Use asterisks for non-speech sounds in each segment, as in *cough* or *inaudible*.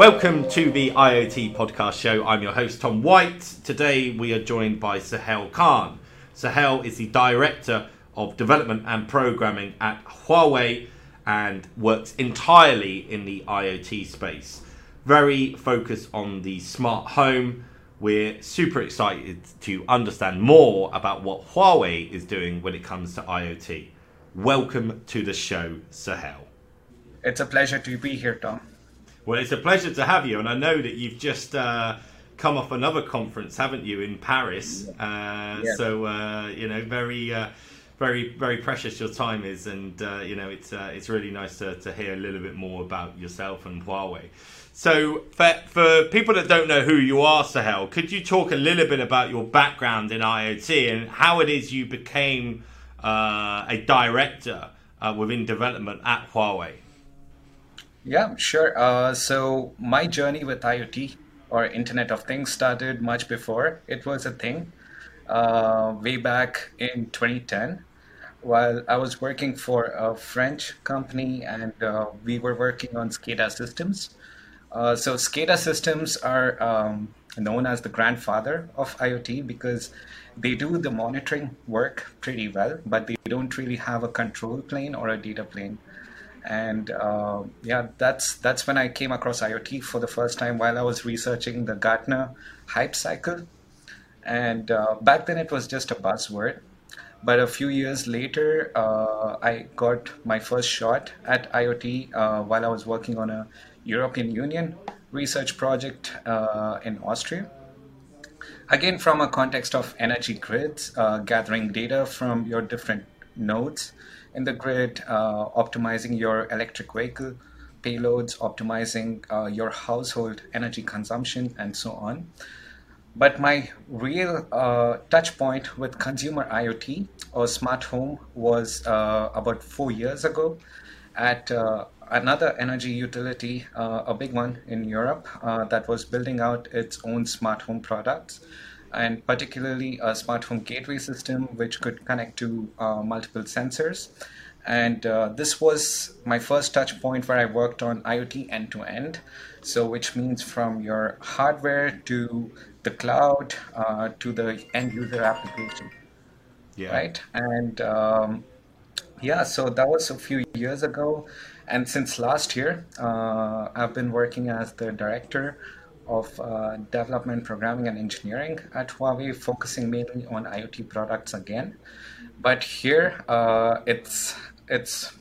Welcome to the IoT podcast show. I'm your host, Tom White. Today we are joined by Suhail Khan. Suhail is the Director of Development and Programming at Huawei and works entirely in the IoT space. Very focused on the smart home. We're super excited to understand more about what Huawei is doing when it comes to IoT. Welcome to the show, Suhail. It's a pleasure to be here, Tom. Well, it's a pleasure to have you, and I know that you've just uh, come off another conference, haven't you, in Paris? Uh, yeah. So uh, you know, very, uh, very, very precious your time is, and uh, you know, it's uh, it's really nice to, to hear a little bit more about yourself and Huawei. So, for, for people that don't know who you are, Suhail, could you talk a little bit about your background in IoT and how it is you became a director within development at Huawei? Yeah, sure. Uh, so my journey with IoT or Internet of Things started much before it was a thing, uh, way back in 2010, while I was working for a French company and uh, we were working on SCADA systems. Uh, so SCADA systems are um, known as the grandfather of IoT because they do the monitoring work pretty well, but they don't really have a control plane or a data plane and uh, yeah that's that's when i came across iot for the first time while i was researching the gartner hype cycle. And uh, back then it was just a buzzword. But a few years later uh, i got my first shot at iot uh, while i was working on a european union research project uh, in austria. Again from a context of energy grids uh, gathering data from your different nodes in the grid, uh, optimizing your electric vehicle payloads, optimizing uh, your household energy consumption, and so on. But my real uh, touch point with consumer IoT or smart home was uh, about four years ago at uh, another energy utility, uh, a big one in Europe, that was building out its own smart home products and particularly a smart home gateway system which could connect to uh, multiple sensors. And uh, this was my first touch point where I worked on IoT end to end. So, which means from your hardware to the cloud uh, to the end user application. Yeah. Right. And um, yeah, so that was a few years ago. And since last year, uh, I've been working as the director of uh, development, programming, and engineering at Huawei, focusing mainly on IoT products again. But here, uh, it's it's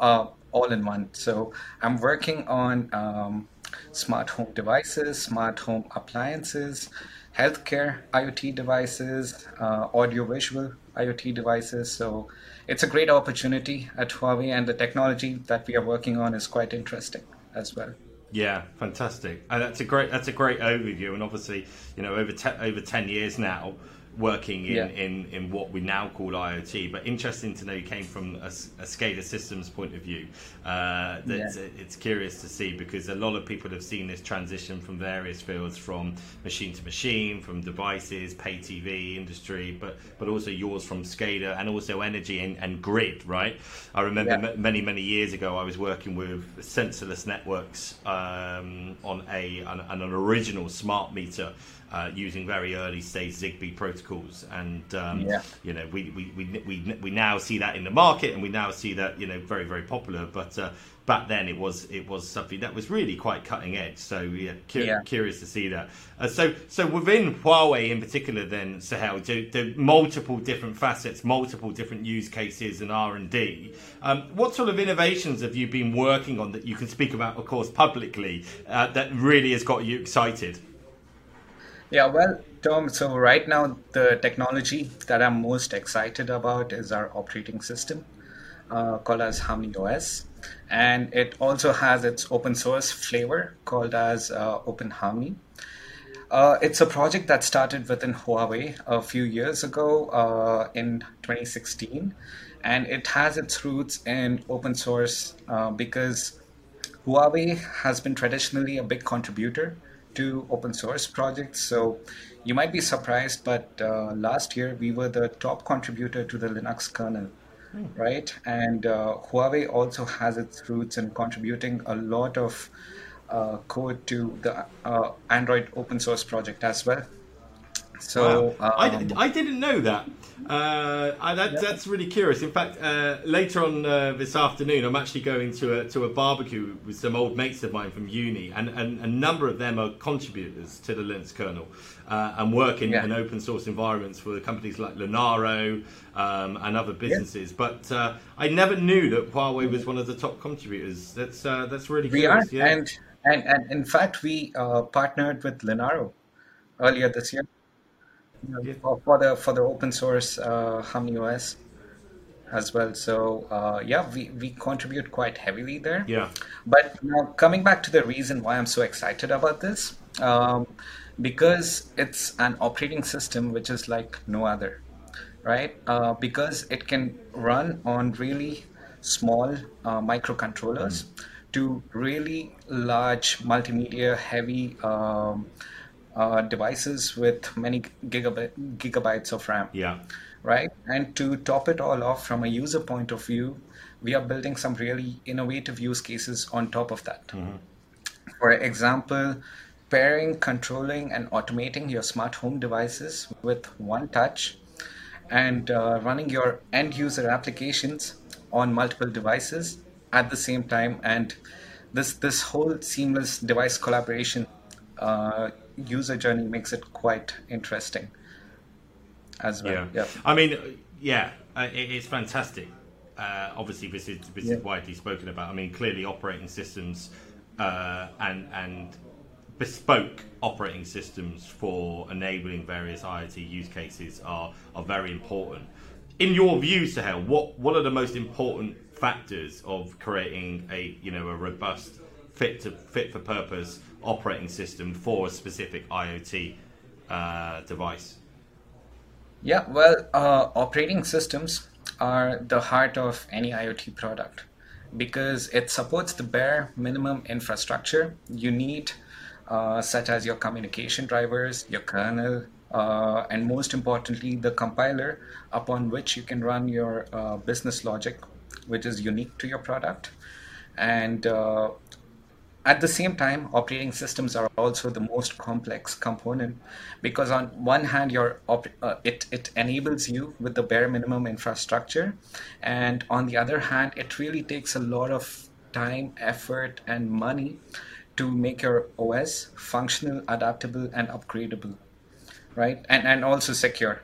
uh, all in one. So I'm working on um, smart home devices, smart home appliances, healthcare IoT devices, uh, audio-visual IoT devices. So it's a great opportunity at Huawei, and the technology that we are working on is quite interesting as well. Yeah, fantastic. And that's a great that's a great overview. And obviously, you know, over te- over ten years now, working in, yeah. in, in what we now call IoT. But interesting to know you came from a, a SCADA systems point of view. Uh, yeah. It's curious to see because a lot of people have seen this transition from various fields, from machine to machine, from devices, pay TV industry, but but also yours from SCADA and also energy and, and grid. Right? I remember yeah. m- many many years ago I was working with sensorless networks um, on a an, an original smart meter uh, using very early stage Zigbee and um, yeah. you know we, we, we, we, we now see that in the market, and we now see that you know very very popular. But uh, back then it was it was something that was really quite cutting edge. So yeah, cu- yeah. curious to see that. Uh, so so within Huawei in particular, then Suhail, do, do multiple different facets, multiple different use cases and R and D. Um, what sort of innovations have you been working on that you can speak about, of course, publicly uh, that really has got you excited? Yeah, well, Tom, so right now the technology that I'm most excited about is our operating system uh, called as Harmony OS. And it also has its open source flavor called as uh, Open Harmony. Uh, it's a project that started within Huawei a few years ago uh, in 2016. And it has its roots in open source uh, because Huawei has been traditionally a big contributor to open source projects. So you might be surprised, but uh, last year we were the top contributor to the Linux kernel, hmm. right? And uh, Huawei also has its roots in contributing a lot of uh, code to the uh, Android open source project as well. So wow. um, I, I didn't know that. Uh, I, that, That's really curious. In fact, uh, later on uh, this afternoon, I'm actually going to a, to a barbecue with some old mates of mine from uni, and, and a number of them are contributors to the Linux kernel uh, and work in, yeah. in, open source environments for companies like Linaro um, and other businesses. Yeah. But uh, I never knew that Huawei was one of the top contributors. That's uh, that's really we curious. Are, yeah. and, and and in fact, we partnered with Linaro earlier this year yeah. for, for, the for the open source uh, as well. So uh, yeah, we, we contribute quite heavily there. Yeah. But now coming back to the reason why I'm so excited about this, um, because it's an operating system which is like no other, right? Uh, because it can run on really small uh, microcontrollers mm. to really large multimedia heavy. Um, uh, devices with many gigabit, gigabytes of RAM. Yeah. Right. And to top it all off from a user point of view, we are building some really innovative use cases on top of that. Mm-hmm. For example, pairing, controlling, and automating your smart home devices with one touch and uh, running your end user applications on multiple devices at the same time and this this whole seamless device collaboration uh, user journey makes it quite interesting as well. Yeah, yep. I mean, yeah, it's fantastic. Uh, obviously, this is this yeah. is widely spoken about. I mean, clearly, operating systems uh, and and bespoke operating systems for enabling various IoT use cases are are very important. In your view, Suhail, what what are the most important factors of creating a you know a robust fit to fit for purpose operating system for a specific IoT uh, device? Yeah, well, uh, operating systems are the heart of any IoT product because it supports the bare minimum infrastructure you need, uh, such as your communication drivers, your kernel, uh, and most importantly, the compiler upon which you can run your uh, business logic, which is unique to your product. And uh, at the same time, operating systems are also the most complex component because on one hand, your op- uh, it, it enables you with the bare minimum infrastructure. And on the other hand, it really takes a lot of time, effort, and money to make your OS functional, adaptable, and upgradable, right? And, and also secure.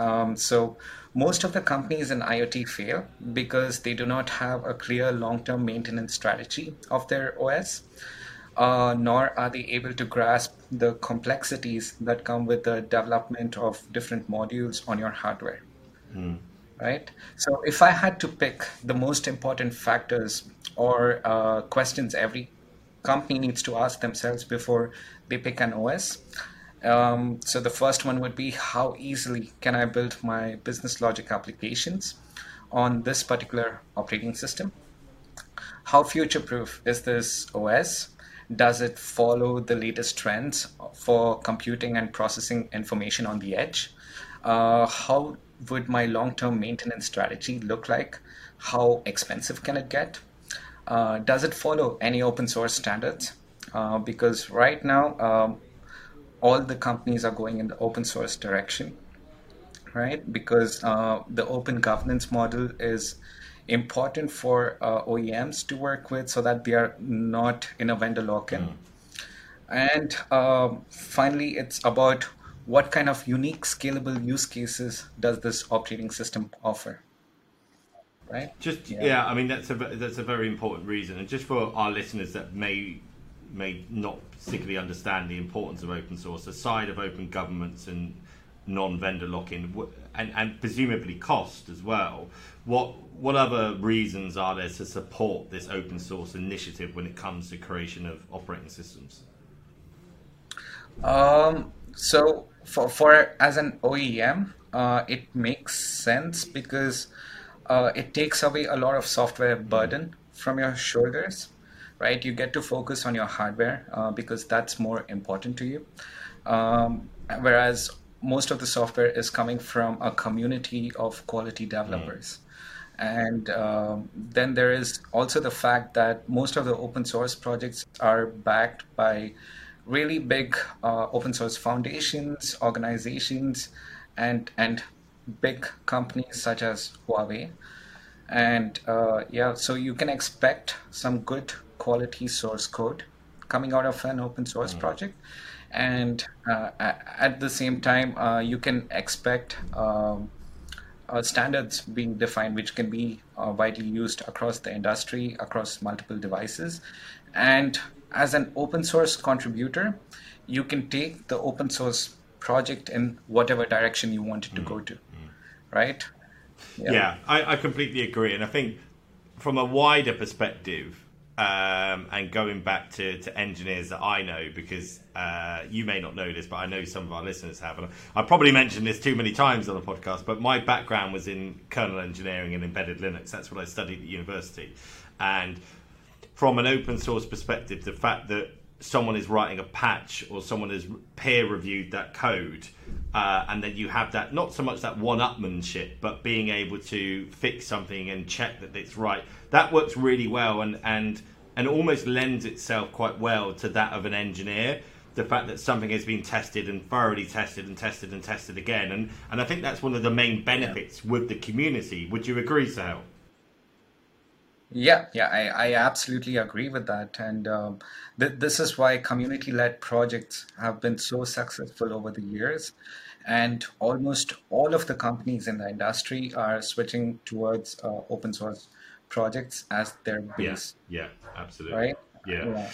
Um, so most of the companies in IoT fail because they do not have a clear long-term maintenance strategy of their OS, uh, nor are they able to grasp the complexities that come with the development of different modules on your hardware. Mm. Right. So, if I had to pick the most important factors or uh, questions every company needs to ask themselves before they pick an OS, um, so the first one would be how easily can I build my business logic applications on this particular operating system? How future proof is this OS? Does it follow the latest trends for computing and processing information on the edge? Uh, how would my long term maintenance strategy look like? How expensive can it get? Uh, does it follow any open source standards? Uh, because right now, um, all the companies are going in the open source direction, right? Because uh, the open governance model is important for uh, OEMs to work with so that they are not in a vendor lock in. Mm. And uh, finally, it's about what kind of unique scalable use cases does this operating system offer? Right? Just yeah. yeah, I mean that's a that's a very important reason, and just for our listeners that may may not particularly understand the importance of open source, aside of open governance and non-vendor lock-in, and, and presumably cost as well. What what other reasons are there to support this open source initiative when it comes to creation of operating systems? Um, so for for as an OEM, uh, it makes sense because uh, it takes away a lot of software burden from your shoulders right? You get to focus on your hardware uh, because that's more important to you. Um, whereas most of the software is coming from a community of quality developers. Mm. And um, then there is also the fact that most of the open source projects are backed by really big uh, open source foundations, organizations, and and big companies such as Huawei. And uh, yeah, so you can expect some good quality source code coming out of an open source mm. project. And uh, at the same time, uh, you can expect um, uh, standards being defined, which can be uh, widely used across the industry, across multiple devices. And as an open source contributor, you can take the open source project in whatever direction you want it to mm. go to, right? Yeah, yeah I, I, completely agree. And I think from a wider perspective, um, and going back to, to engineers that I know, because uh, you may not know this, but I know some of our listeners have. And I probably mentioned this too many times on the podcast, but my background was in kernel engineering and embedded Linux. That's what I studied at university. And from an open source perspective, the fact that someone is writing a patch or someone has peer reviewed that code, uh, and then you have that not so much that one upmanship, but being able to fix something and check that it's right. That works really well and and and almost lends itself quite well to that of an engineer. The fact that something has been tested and thoroughly tested and tested and tested again, and and I think that's one of the main benefits yeah. with the community. Would you agree, Suhail? Yeah, yeah, I, I absolutely agree with that. And um, th- this is why community led projects have been so successful over the years. And almost all of the companies in the industry are switching towards uh, open source projects as their base. Yeah, yeah absolutely. Right? Yeah. yeah.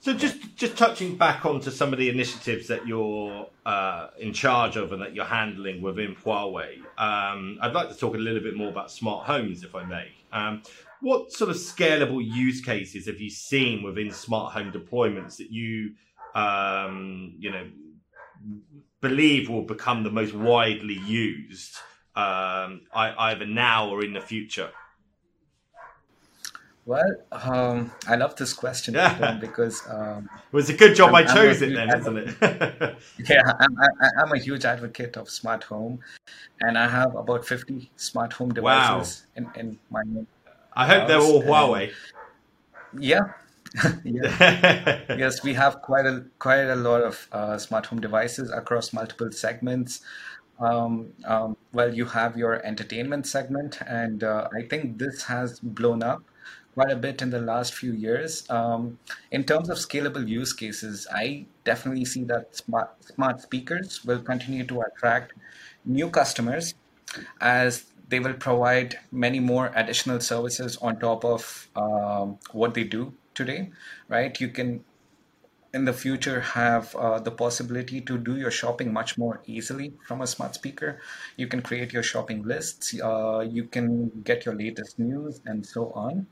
So just just touching back onto some of the initiatives that you're uh, in charge of and that you're handling within Huawei, um, I'd like to talk a little bit more about smart homes, if I may. Um, what sort of scalable use cases have you seen within smart home deployments that you, um, you know, believe will become the most widely used, um, either now or in the future? Well, um, I love this question yeah. because um, well, it's a good job I'm, I chose it then, isn't it? yeah, I'm, I, am a huge advocate of smart home, and I have about 50 smart home devices wow. in, in my I hope they're all Huawei. Yeah. *laughs* yeah. *laughs* yes, we have quite a quite a lot of uh, smart home devices across multiple segments. Um, um, well, you have your entertainment segment, and uh, I think this has blown up quite a bit in the last few years. Um, in terms of scalable use cases, I definitely see that smart smart speakers will continue to attract new customers as they will provide many more additional services on top of um, what they do today, right? You can in the future have uh, the possibility to do your shopping much more easily from a smart speaker. You can create your shopping lists, uh, you can get your latest news, and so on.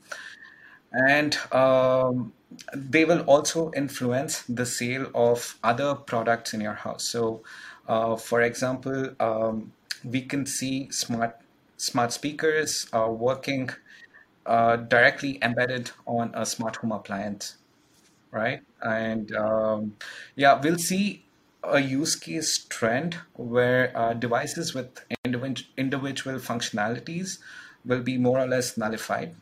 And um, they will also influence the sale of other products in your house. So, uh, for example, um, we can see smart smart speakers are working uh, directly embedded on a smart home appliance, right? And um, yeah, we'll see a use case trend where uh, devices with individual functionalities will be more or less nullified.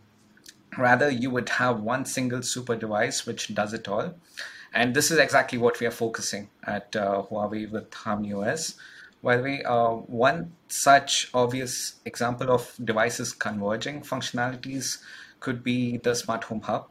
Rather, you would have one single super device which does it all. And this is exactly what we are focusing at uh, Huawei with Harmony OS. By the way, uh, one such obvious example of devices converging functionalities could be the smart home hub,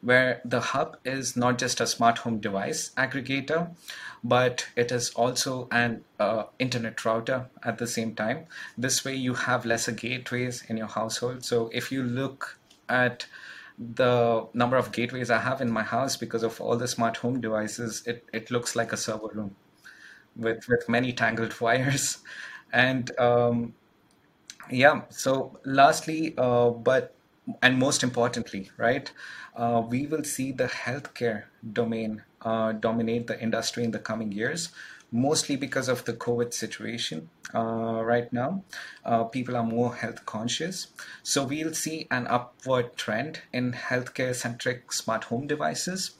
where the hub is not just a smart home device aggregator, but it is also an uh, internet router at the same time. This way, you have lesser gateways in your household. So if you look at the number of gateways I have in my house because of all the smart home devices, it, it looks like a server room with with many tangled *laughs* wires. And um, yeah so lastly uh, but and most importantly right uh, we will see the healthcare domain uh, dominate the industry in the coming years mostly because of the covid situation uh, right now. Uh, people are more health conscious. So we'll see an upward trend in healthcare centric smart home devices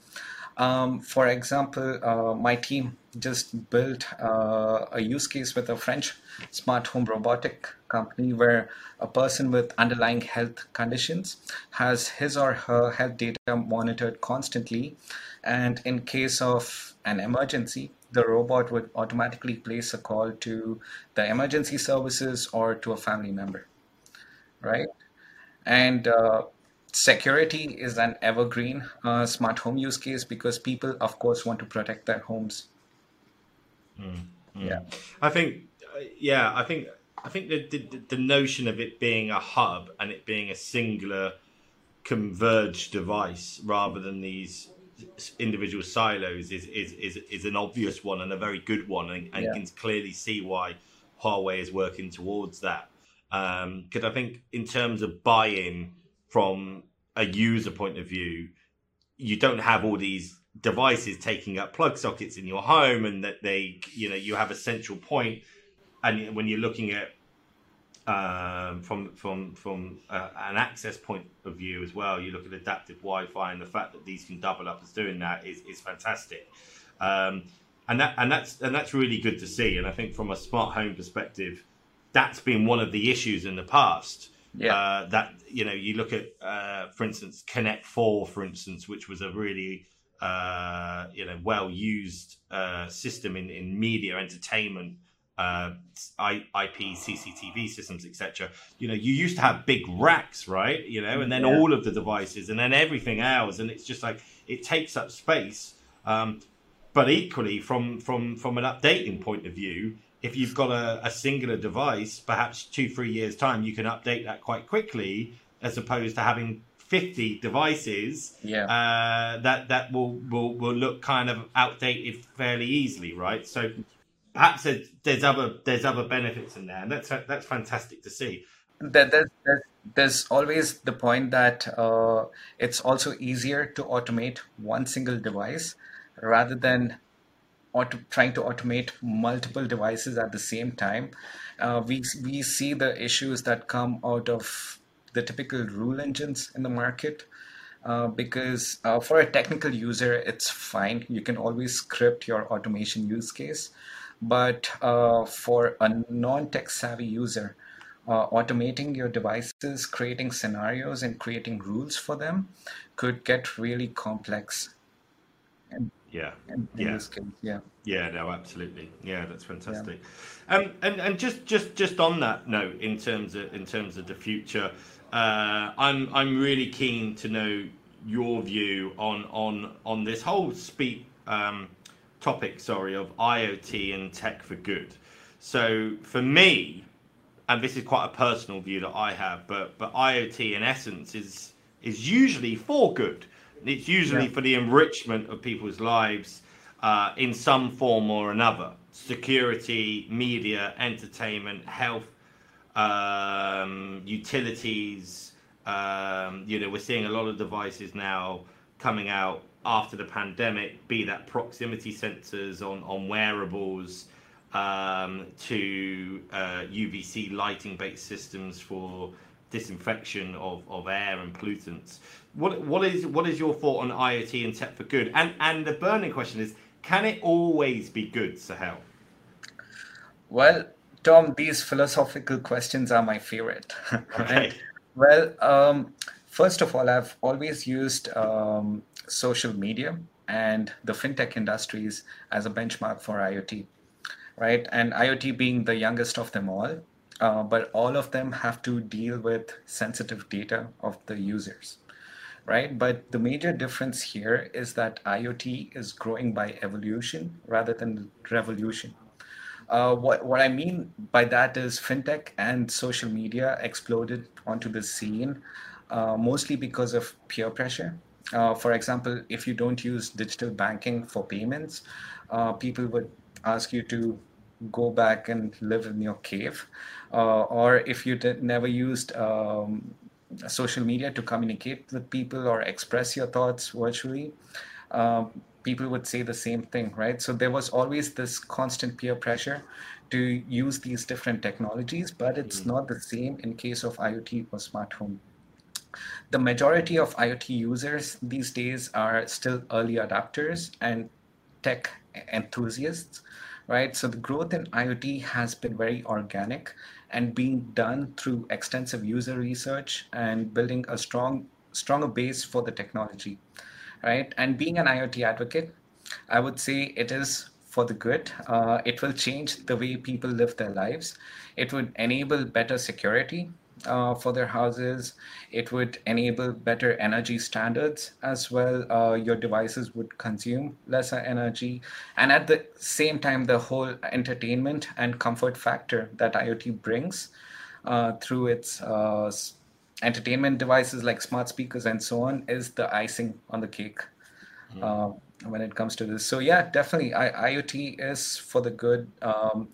Um, for example, uh, my team just built uh, a use case with a French smart home robotic company where a person with underlying health conditions has his or her health data monitored constantly. And in case of an emergency, the robot would automatically place a call to the emergency services or to a family member, right? And uh, security is an evergreen uh, smart home use case because people, of course, want to protect their homes. Mm, mm. Yeah, I think, uh, yeah, I think, I think the, the the notion of it being a hub and it being a singular converged device rather than these individual silos is, is, is, is an obvious one and a very good one, and, and yeah. can clearly see why Huawei is working towards that. Um because um, I think, in terms of buy in from a user point of view, you don't have all these devices taking up plug sockets in your home, and that they, you know, you have a central point. And when you're looking at um, from from from uh, an access point of view as well. You look at adaptive Wi-Fi, and the fact that these can double up as doing that is is fantastic. Um, and that and that's and that's really good to see. And I think from a smart home perspective, that's been one of the issues in the past. Yeah. Uh, that you know, you look at, uh, for instance, Control4, for instance, which was a really uh, you know well used uh, system in in media entertainment uh, IP, CCTV systems, etc. You know, you used to have big racks, right? You know, and then yeah. all of the devices, and then everything else, and it's just like it takes up space. Um, but equally, from from from an updating point of view, if you've got a, a singular device, perhaps two three years time, you can update that quite quickly, as opposed to having 50 devices yeah. uh, that that will, will will look kind of outdated fairly easily, right? So perhaps there's other there's other benefits in there, and that's that's fantastic to see. There, there's, there's always the point that uh, it's also easier to automate one single device rather than auto, trying to automate multiple devices at the same time. Uh, we we see the issues that come out of the typical rule engines in the market. Uh, because uh, for a technical user, it's fine. You can always script your automation use case. But uh, for a non tech savvy user, uh, automating your devices, creating scenarios, and creating rules for them could get really complex. And, yeah. And yeah. Case, yeah. Yeah. No. Absolutely. Yeah. That's fantastic. Yeah. Um, and and just just just on that note, in terms of in terms of the future, uh, I'm I'm really keen to know your view on on on this whole speak. Um, topic, sorry, of IoT and tech for good. So for me, and this is quite a personal view that I have, but but IoT in essence is is usually for good. It's usually yeah. for the enrichment of people's lives uh, in some form or another. Security, media, entertainment, health, um, utilities. Um, you know, we're seeing a lot of devices now coming out after the pandemic, be that proximity sensors on, on wearables um, to uh, UVC lighting based systems for disinfection of, of air and pollutants. What, what, is, what is your thought on IoT and tech for good? And, and the burning question is can it always be good, Suhail? Well, Tom, these philosophical questions are my favorite. *laughs* Okay. well, um, first of all, I've always used um, social media and the fintech industries as a benchmark for IoT, right? And IoT being the youngest of them all, uh, but all of them have to deal with sensitive data of the users, right? But the major difference here is that IoT is growing by evolution rather than revolution. Uh, what, what I mean by that is fintech and social media exploded onto the scene uh, mostly because of peer pressure uh, for example, if you don't use digital banking for payments, uh, people would ask you to go back and live in your cave. Uh, or if you did, never used um, social media to communicate with people or express your thoughts virtually, um, people would say the same thing, right? So there was always this constant peer pressure to use these different technologies, but it's mm-hmm. not the same in case of IoT or smart home the majority of IoT users these days are still early adopters and tech enthusiasts, right? So the growth in IoT has been very organic and being done through extensive user research and building a strong, stronger base for the technology, right? And being an IoT advocate, I would say it is for the good. Uh, it will change the way people live their lives. It would enable better security uh, for their houses. It would enable better energy standards as well. Uh, your devices would consume lesser energy. And at the same time, the whole entertainment and comfort factor that IoT brings uh, through its uh, entertainment devices like smart speakers and so on is the icing on the cake. Mm. when it comes to this, so yeah, definitely, I- IoT is for the good. Um,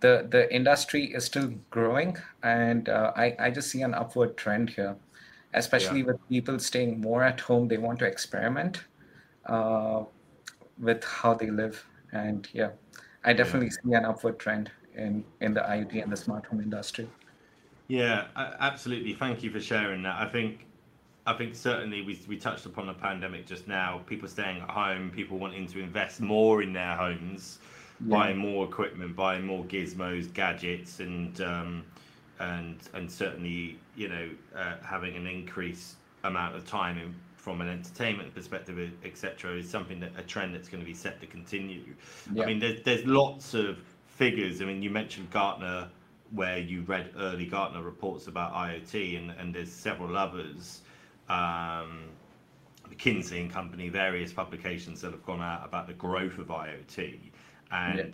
the the industry is still growing, and uh, I I just see an upward trend here, especially yeah. with people staying more at home. They want to experiment uh, with how they live, and yeah, I definitely yeah. see an upward trend in in the IoT and the smart home industry. Yeah, absolutely. Thank you for sharing that. I think I think certainly we, we touched upon the pandemic just now. People staying at home, people wanting to invest more in their homes. Buying more equipment, buying more gizmos, gadgets, and um, and and certainly you know uh, having an increased amount of time in, from an entertainment perspective, etc., is something that a trend that's going to be set to continue. Yeah. I mean, there's there's lots of figures. I mean, you mentioned Gartner, where you read early Gartner reports about IoT, and and there's several others. Um, McKinsey and Company, various publications that have gone out about the growth of IoT and yeah.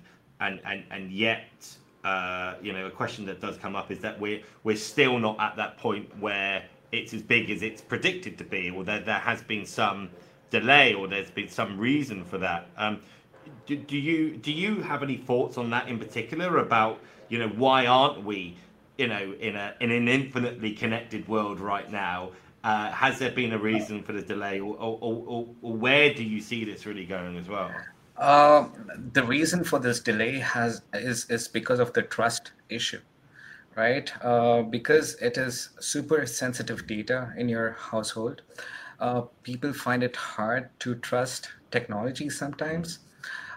and and and yet uh, you know a question that does come up is that we're we're still not at that point where it's as big as it's predicted to be, or there there has been some delay, or there's been some reason for that. Um, do, do you do you have any thoughts on that in particular about you know why aren't we you know in a in an infinitely connected world right now? Uh, has there been a reason for the delay, or, or, or, or where do you see this really going as well? Uh, the reason for this delay has is is because of the trust issue, right? Uh, because it is super sensitive data in your household. Uh, people find it hard to trust technology sometimes.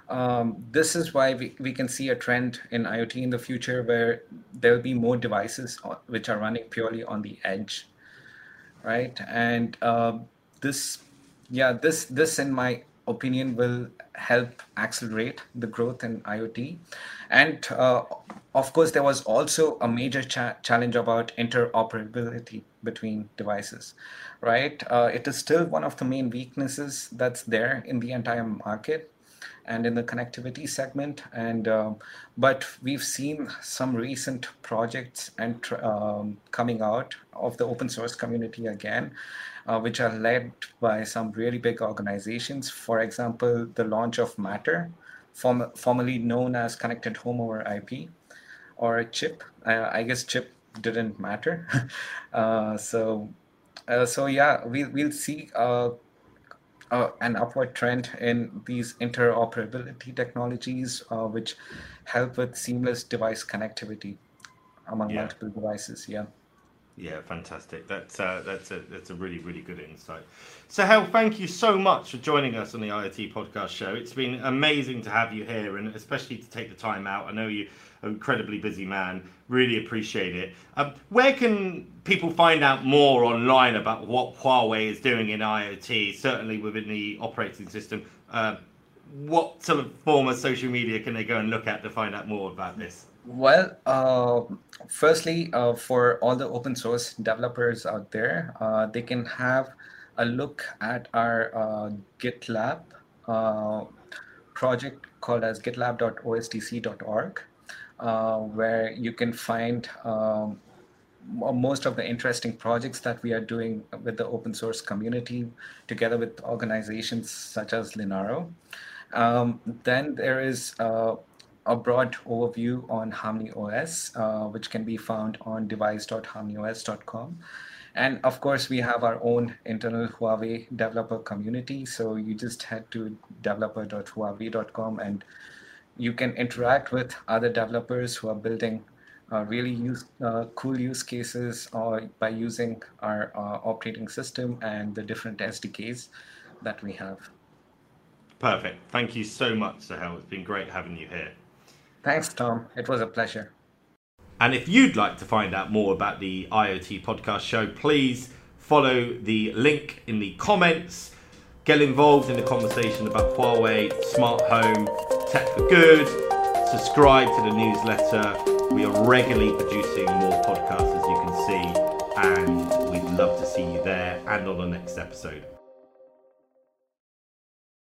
Um, this is why we, we can see a trend in IoT in the future where there will be more devices which are running purely on the edge, right? And uh, this, yeah, this this in my opinion will help accelerate the growth in IoT. And uh, of course, there was also a major cha- challenge about interoperability between devices, right? Uh, it is still one of the main weaknesses that's there in the entire market and in the connectivity segment. And um, but we've seen some recent projects and um, coming out of the open source community again, uh, which are led by some really big organizations. For example, the launch of Matter, form- formerly known as Connected Home over IP, or CHIP. Uh, I guess CHIP didn't matter. *laughs* uh, so, uh, so yeah, we, we'll see uh, an upward trend in these interoperability technologies, uh, which help with seamless device connectivity among yeah. multiple devices. Yeah. Yeah, fantastic. That's uh, that's a that's a really really good insight. Suhail, thank you so much for joining us on the IoT podcast show. It's been amazing to have you here, and especially to take the time out. I know you incredibly busy man. Really appreciate it. Um, where can people find out more online about what Huawei is doing in IoT? Certainly within the operating system. Uh, what sort of form of social media can they go and look at to find out more about this? Well, uh, firstly, uh, for all the open source developers out there, uh, they can have a look at our uh, GitLab uh, project called as gitlab.ostc.org, uh, where you can find um, most of the interesting projects that we are doing with the open source community together with organizations such as Linaro. Um, then there is a broad overview on Harmony OS, uh, which can be found on device.harmonyos.com. And of course, we have our own internal Huawei developer community. So you just head to developer.huawei.com and you can interact with other developers who are building uh, really use uh, cool use cases or by using our uh, operating system and the different SDKs that we have. Perfect. Thank you so much, Suhail. It's been great having you here. Thanks, Tom. It was a pleasure. And if you'd like to find out more about the IoT podcast show, please follow the link in the comments. Get involved in the conversation about Huawei, smart home, tech for good. Subscribe to the newsletter. We are regularly producing more podcasts, as you can see, and we'd love to see you there and on the next episode.